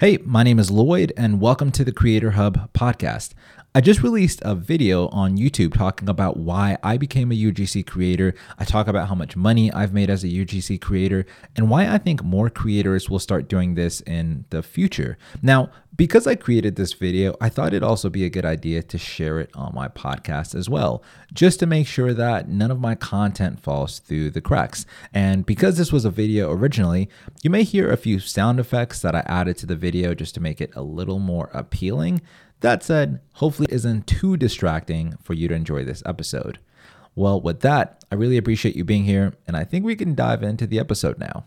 Hey, my name is Lloyd, and welcome to the Creator Hub podcast. I just released a video on YouTube talking about why I became a UGC creator. I talk about how much money I've made as a UGC creator and why I think more creators will start doing this in the future. Now, because I created this video, I thought it'd also be a good idea to share it on my podcast as well, just to make sure that none of my content falls through the cracks. And because this was a video originally, you may hear a few sound effects that I added to the video just to make it a little more appealing. That said, hopefully it isn't too distracting for you to enjoy this episode. Well, with that, I really appreciate you being here, and I think we can dive into the episode now.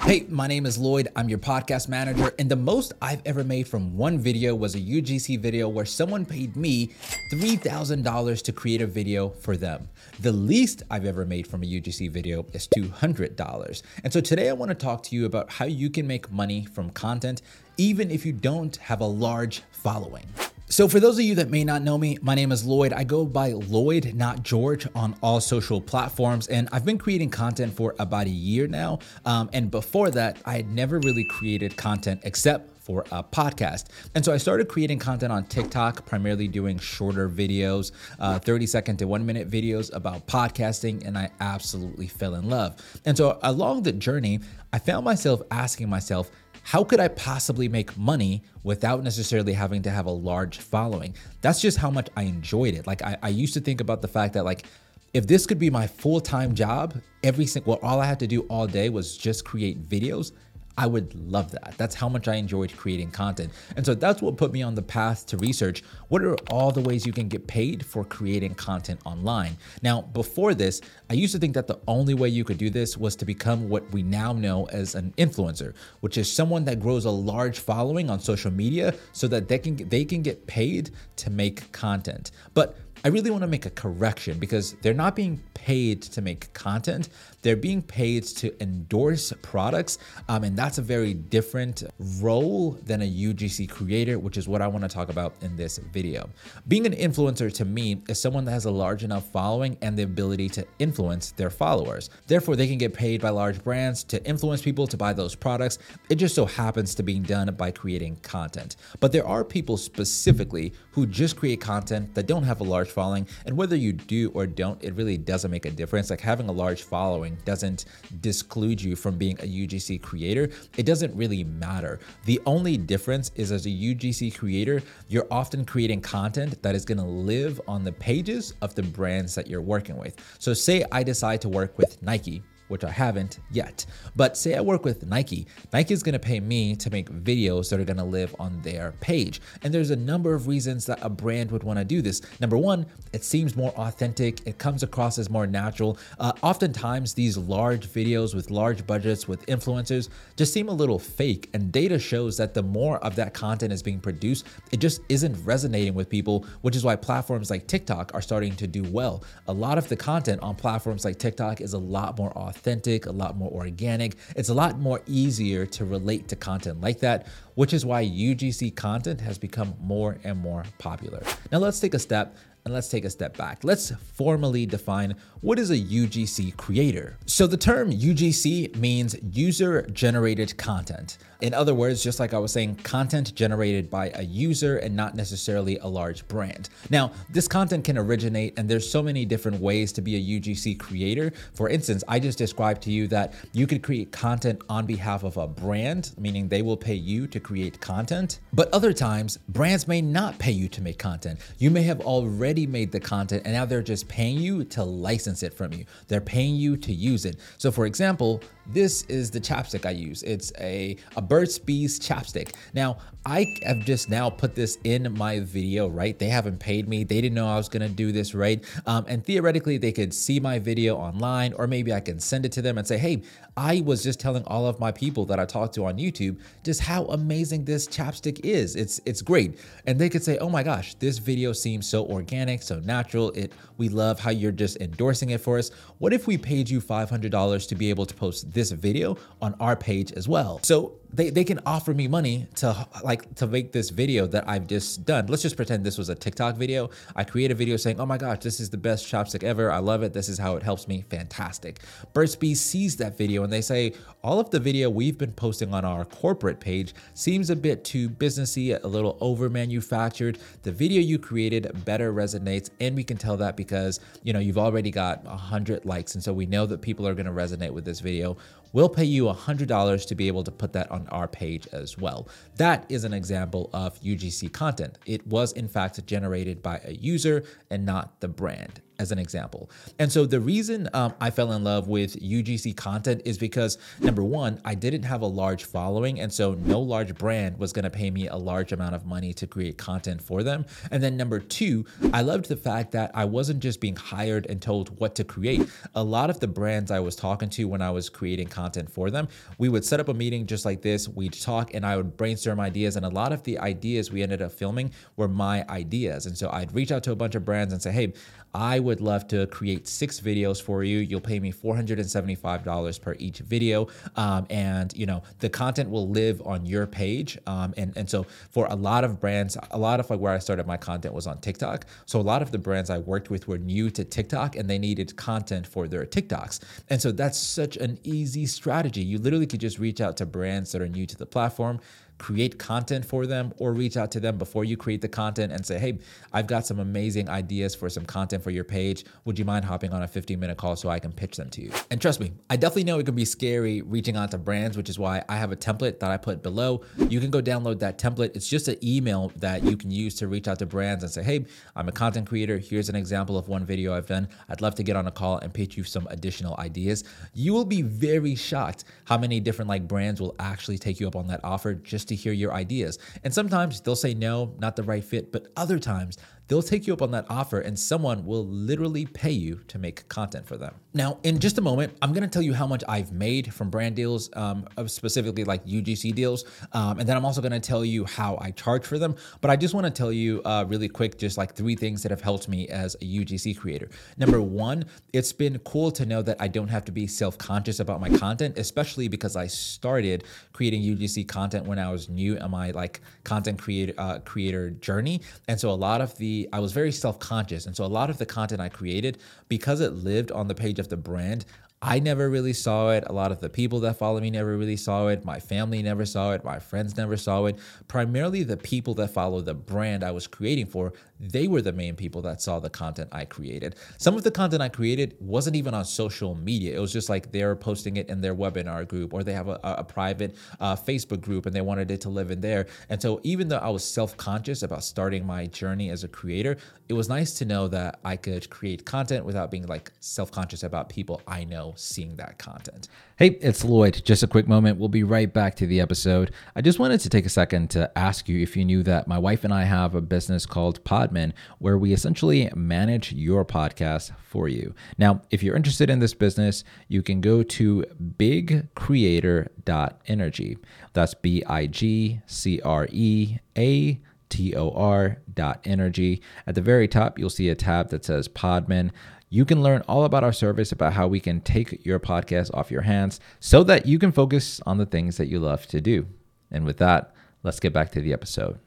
Hey, my name is Lloyd. I'm your podcast manager, and the most I've ever made from one video was a UGC video where someone paid me $3,000 to create a video for them. The least I've ever made from a UGC video is $200. And so today I want to talk to you about how you can make money from content even if you don't have a large following. So, for those of you that may not know me, my name is Lloyd. I go by Lloyd, not George, on all social platforms, and I've been creating content for about a year now. Um, and before that, I had never really created content except for a podcast. And so I started creating content on TikTok, primarily doing shorter videos, uh, 30 second to one minute videos about podcasting, and I absolutely fell in love. And so along the journey, I found myself asking myself, how could I possibly make money without necessarily having to have a large following? That's just how much I enjoyed it. Like I, I used to think about the fact that like if this could be my full-time job, every single well, all I had to do all day was just create videos. I would love that. That's how much I enjoyed creating content. And so that's what put me on the path to research what are all the ways you can get paid for creating content online. Now, before this, I used to think that the only way you could do this was to become what we now know as an influencer, which is someone that grows a large following on social media so that they can they can get paid to make content. But I really want to make a correction because they're not being paid to make content. They're being paid to endorse products. Um, and that's a very different role than a UGC creator, which is what I want to talk about in this video. Being an influencer to me is someone that has a large enough following and the ability to influence their followers. Therefore, they can get paid by large brands to influence people to buy those products. It just so happens to be done by creating content. But there are people specifically who just create content that don't have a large following. And whether you do or don't, it really doesn't make a difference. Like having a large following doesn't disclude you from being a UGC creator. It doesn't really matter. The only difference is as a UGC creator, you're often creating content that is going to live on the pages of the brands that you're working with. So say I decide to work with Nike which I haven't yet. But say I work with Nike, Nike is gonna pay me to make videos that are gonna live on their page. And there's a number of reasons that a brand would wanna do this. Number one, it seems more authentic, it comes across as more natural. Uh, oftentimes, these large videos with large budgets with influencers just seem a little fake. And data shows that the more of that content is being produced, it just isn't resonating with people, which is why platforms like TikTok are starting to do well. A lot of the content on platforms like TikTok is a lot more authentic authentic, a lot more organic. It's a lot more easier to relate to content like that, which is why UGC content has become more and more popular. Now let's take a step and let's take a step back. Let's formally define what is a UGC creator. So the term UGC means user generated content. In other words, just like I was saying, content generated by a user and not necessarily a large brand. Now, this content can originate, and there's so many different ways to be a UGC creator. For instance, I just described to you that you could create content on behalf of a brand, meaning they will pay you to create content. But other times, brands may not pay you to make content. You may have already made the content, and now they're just paying you to license it from you. They're paying you to use it. So, for example, this is the chapstick I use. It's a, a Burt's Bees chapstick. Now, I have just now put this in my video, right? They haven't paid me. They didn't know I was gonna do this, right? Um, and theoretically, they could see my video online, or maybe I can send it to them and say, hey, I was just telling all of my people that I talked to on YouTube just how amazing this chapstick is. It's it's great. And they could say, oh my gosh, this video seems so organic organic, so natural. It we love how you're just endorsing it for us. What if we paid you $500 to be able to post this video on our page as well? So they, they can offer me money to like to make this video that I've just done. Let's just pretend this was a TikTok video. I create a video saying, oh my gosh, this is the best chapstick ever. I love it. This is how it helps me. Fantastic. Burt's Bees sees that video and they say, all of the video we've been posting on our corporate page seems a bit too businessy, a little over manufactured. The video you created better resonates. And we can tell that because, you know, you've already got a hundred likes. And so we know that people are going to resonate with this video. We'll pay you $100 to be able to put that on our page as well. That is an example of UGC content. It was in fact generated by a user and not the brand as an example. And so the reason um, I fell in love with UGC content is because number one, I didn't have a large following. And so no large brand was going to pay me a large amount of money to create content for them. And then number two, I loved the fact that I wasn't just being hired and told what to create. A lot of the brands I was talking to when I was creating content for them, we would set up a meeting just like this. We'd talk and I would brainstorm ideas. And a lot of the ideas we ended up filming were my ideas. And so I'd reach out to a bunch of brands and say, hey, I would love to create six videos for you. You'll pay me $475 per each video. Um, and you know, the content will live on your page. Um, and, and so for a lot of brands, a lot of like where I started my content was on TikTok. So a lot of the brands I worked with were new to TikTok and they needed content for their TikToks. And so that's such an easy strategy. You literally could just reach out to brands that are new to the platform create content for them or reach out to them before you create the content and say, hey, I've got some amazing ideas for some content for your page. Would you mind hopping on a 15 minute call so I can pitch them to you? And trust me, I definitely know it can be scary reaching out to brands, which is why I have a template that I put below. You can go download that template. It's just an email that you can use to reach out to brands and say, hey, I'm a content creator. Here's an example of one video I've done. I'd love to get on a call and pitch you some additional ideas. You will be very shocked how many different like brands will actually take you up on that offer just to hear your ideas. And sometimes they'll say no, not the right fit, but other times they'll take you up on that offer and someone will literally pay you to make content for them. Now, in just a moment, I'm gonna tell you how much I've made from brand deals, um, specifically like UGC deals. Um, and then I'm also gonna tell you how I charge for them. But I just wanna tell you uh, really quick, just like three things that have helped me as a UGC creator. Number one, it's been cool to know that I don't have to be self conscious about my content, especially because I started creating UGC content when I was new in my like content creator, uh, creator journey. And so a lot of the I was very self-conscious. And so a lot of the content I created, because it lived on the page of the brand, I never really saw it. A lot of the people that follow me never really saw it. My family never saw it. My friends never saw it. Primarily, the people that follow the brand I was creating for, they were the main people that saw the content I created. Some of the content I created wasn't even on social media. It was just like they're posting it in their webinar group or they have a, a private uh, Facebook group and they wanted it to live in there. And so, even though I was self conscious about starting my journey as a creator, it was nice to know that I could create content without being like self conscious about people I know seeing that content. Hey, it's Lloyd. Just a quick moment. We'll be right back to the episode. I just wanted to take a second to ask you if you knew that my wife and I have a business called Podman where we essentially manage your podcast for you. Now, if you're interested in this business, you can go to bigcreator.energy. That's B I G C R E A T O R dot energy. At the very top, you'll see a tab that says Podman. You can learn all about our service, about how we can take your podcast off your hands so that you can focus on the things that you love to do. And with that, let's get back to the episode.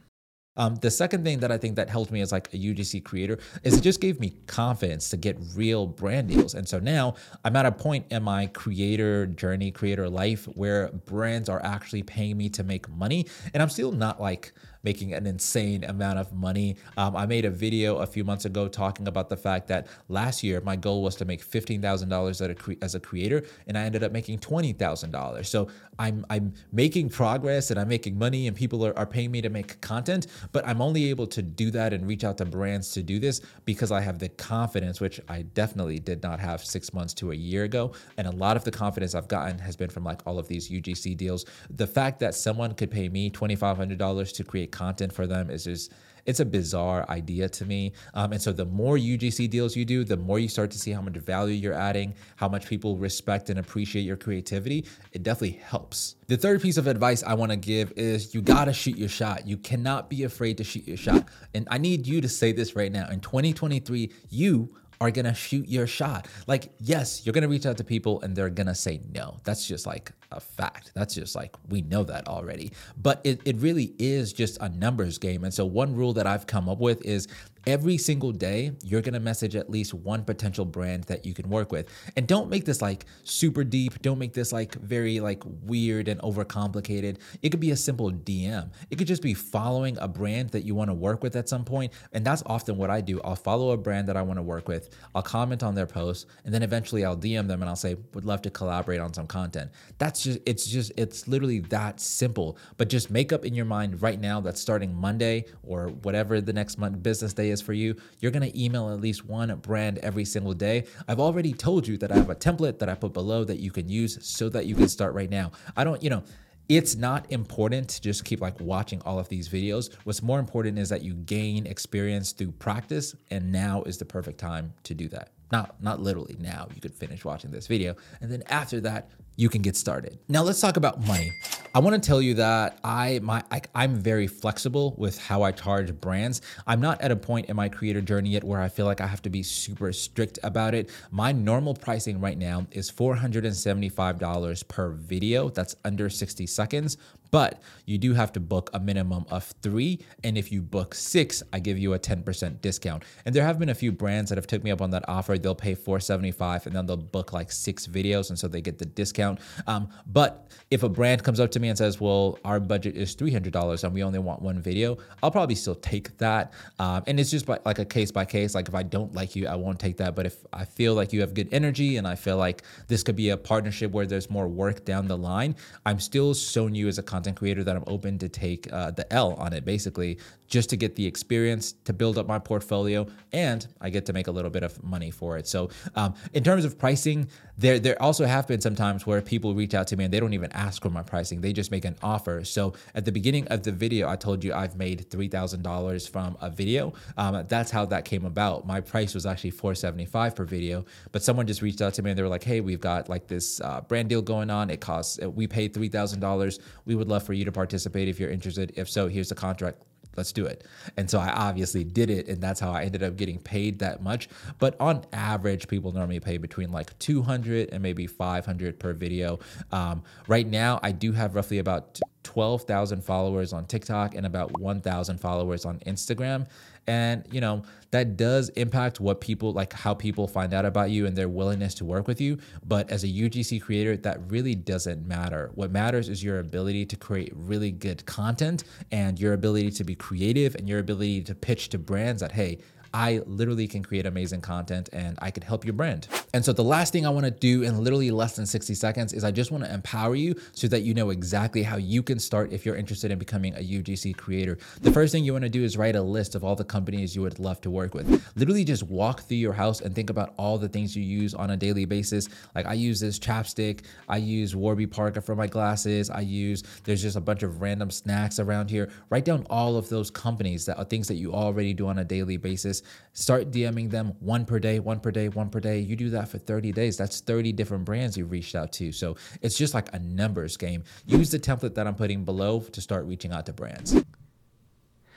Um, the second thing that I think that helped me as like a UGC creator is it just gave me confidence to get real brand deals. And so now I'm at a point in my creator journey, creator life where brands are actually paying me to make money. And I'm still not like making an insane amount of money. Um, I made a video a few months ago talking about the fact that last year my goal was to make $15,000 as a creator, and I ended up making $20,000. So I'm I'm making progress and I'm making money, and people are, are paying me to make content, but I'm only able to do that and reach out to brands to do this because I have the confidence, which I definitely did not have six months to a year ago. And a lot of the confidence I've gotten has been from like all of these UGC deals. The fact that someone could pay me $2,500 to create content for them is just it's a bizarre idea to me. Um, and so the more UGC deals you do, the more you start to see how much value you're adding, how much people respect and appreciate your creativity. It definitely helps. The third piece of advice I want to give is you got to shoot your shot. You cannot be afraid to shoot your shot. And I need you to say this right now. In 2023, you are gonna shoot your shot. Like, yes, you're gonna reach out to people and they're gonna say no. That's just like a fact. That's just like we know that already. But it, it really is just a numbers game. And so one rule that I've come up with is every single day you're going to message at least one potential brand that you can work with. And don't make this like super deep. Don't make this like very like weird and overcomplicated. It could be a simple dm it could just be following a brand that you want to work with at some point. And that's often what i do. I'll follow a brand that i want to work with. I'll comment on their posts. And then eventually i'll dm them and i'll say would love to collaborate on some content. That's just it's just it's literally that simple. But just make up in your mind right now that starting monday or whatever the next month business day is for you, you're going to email at least one brand every single day. I've already told you that I have a template that I put below that you can use so that you can start right now. I don't, you know, it's not important to just keep like watching all of these videos. What's more important is that you gain experience through practice, and now is the perfect time to do that. Not not literally now. You could finish watching this video, and then after that, you can get started. Now let's talk about money. I want to tell you that I my I, I'm very flexible with how I charge brands. I'm not at a point in my creator journey yet where I feel like I have to be super strict about it. My normal pricing right now is $475 per video. That's under 60 seconds, but you do have to book a minimum of 3 and if you book 6, I give you a 10% discount. And there have been a few brands that have took me up on that offer. They'll pay 475 and then they'll book like 6 videos and so they get the discount. Um, but if a brand comes up to me and says, well, our budget is $300 and we only want one video, I'll probably still take that. Um, and it's just by, like a case by case. Like if I don't like you, I won't take that. But if I feel like you have good energy and I feel like this could be a partnership where there's more work down the line, I'm still showing you as a content creator that I'm open to take uh, the L on it, basically, just to get the experience to build up my portfolio, and I get to make a little bit of money for it. So, um, in terms of pricing, there there also have been some times where people reach out to me and they don't even ask for my pricing; they just make an offer. So, at the beginning of the video, I told you I've made three thousand dollars from a video. Um, that's how that came about. My price was actually four seventy five per video, but someone just reached out to me and they were like, "Hey, we've got like this uh, brand deal going on. It costs we thousand dollars. We would love for you to participate if you're interested. If so, here's the contract let's do it. And so I obviously did it, and that's how I ended up getting paid that much. But on average, people normally pay between like 200 and maybe 500 per video. Um, right now, I do have roughly about 12,000 followers on TikTok and about 1,000 followers on Instagram. And, you know, that does impact what people like how people find out about you and their willingness to work with you. But as a UGC creator, that really doesn't matter. What matters is your ability to create really good content and your ability to be creative and your ability to pitch to brands that, hey, I literally can create amazing content and I could help your brand. And so the last thing I wanna do in literally less than 60 seconds is I just wanna empower you so that you know exactly how you can start if you're interested in becoming a UGC creator. The first thing you wanna do is write a list of all the companies you would love to work with. Literally just walk through your house and think about all the things you use on a daily basis. Like I use this chapstick, I use Warby Parker for my glasses, I use, there's just a bunch of random snacks around here. Write down all of those companies that are things that you already do on a daily basis Start DMing them one per day, one per day, one per day. You do that for 30 days. That's 30 different brands you've reached out to. So it's just like a numbers game. Use the template that I'm putting below to start reaching out to brands.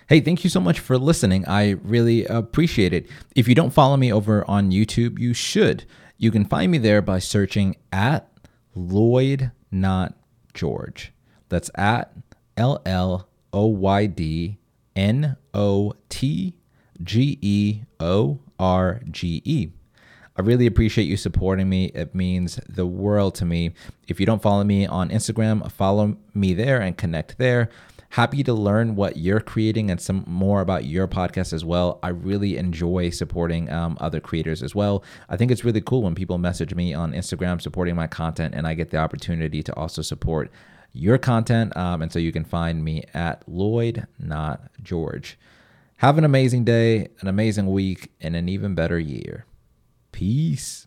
Hey, thank you so much for listening. I really appreciate it. If you don't follow me over on YouTube, you should. You can find me there by searching at Lloyd Not George. That's at L L O Y D N O T G E O R G E. I really appreciate you supporting me. It means the world to me. If you don't follow me on Instagram, follow me there and connect there. Happy to learn what you're creating and some more about your podcast as well. I really enjoy supporting um, other creators as well. I think it's really cool when people message me on Instagram supporting my content, and I get the opportunity to also support your content. Um, and so you can find me at Lloyd, not George. Have an amazing day, an amazing week, and an even better year. Peace.